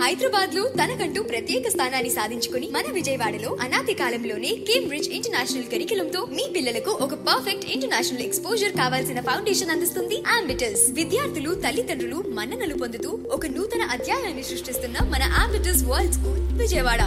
హైదరాబాద్లో తనకంటూ ప్రత్యేక స్థానాన్ని సాధించుకుని మన విజయవాడలో అనాది కాలంలోనే కేంబ్రిడ్జ్ ఇంటర్నేషనల్ కరికులం తో మీ పిల్లలకు ఒక పర్ఫెక్ట్ ఇంటర్నేషనల్ ఎక్స్పోజర్ కావాల్సిన ఫౌండేషన్ అందిస్తుంది ఆంబిటస్ విద్యార్థులు తల్లిదండ్రులు మన్ననలు పొందుతూ ఒక నూతన అధ్యాయాన్ని సృష్టిస్తున్న మన ఆంబిటస్ వరల్డ్ స్కూల్ విజయవాడ.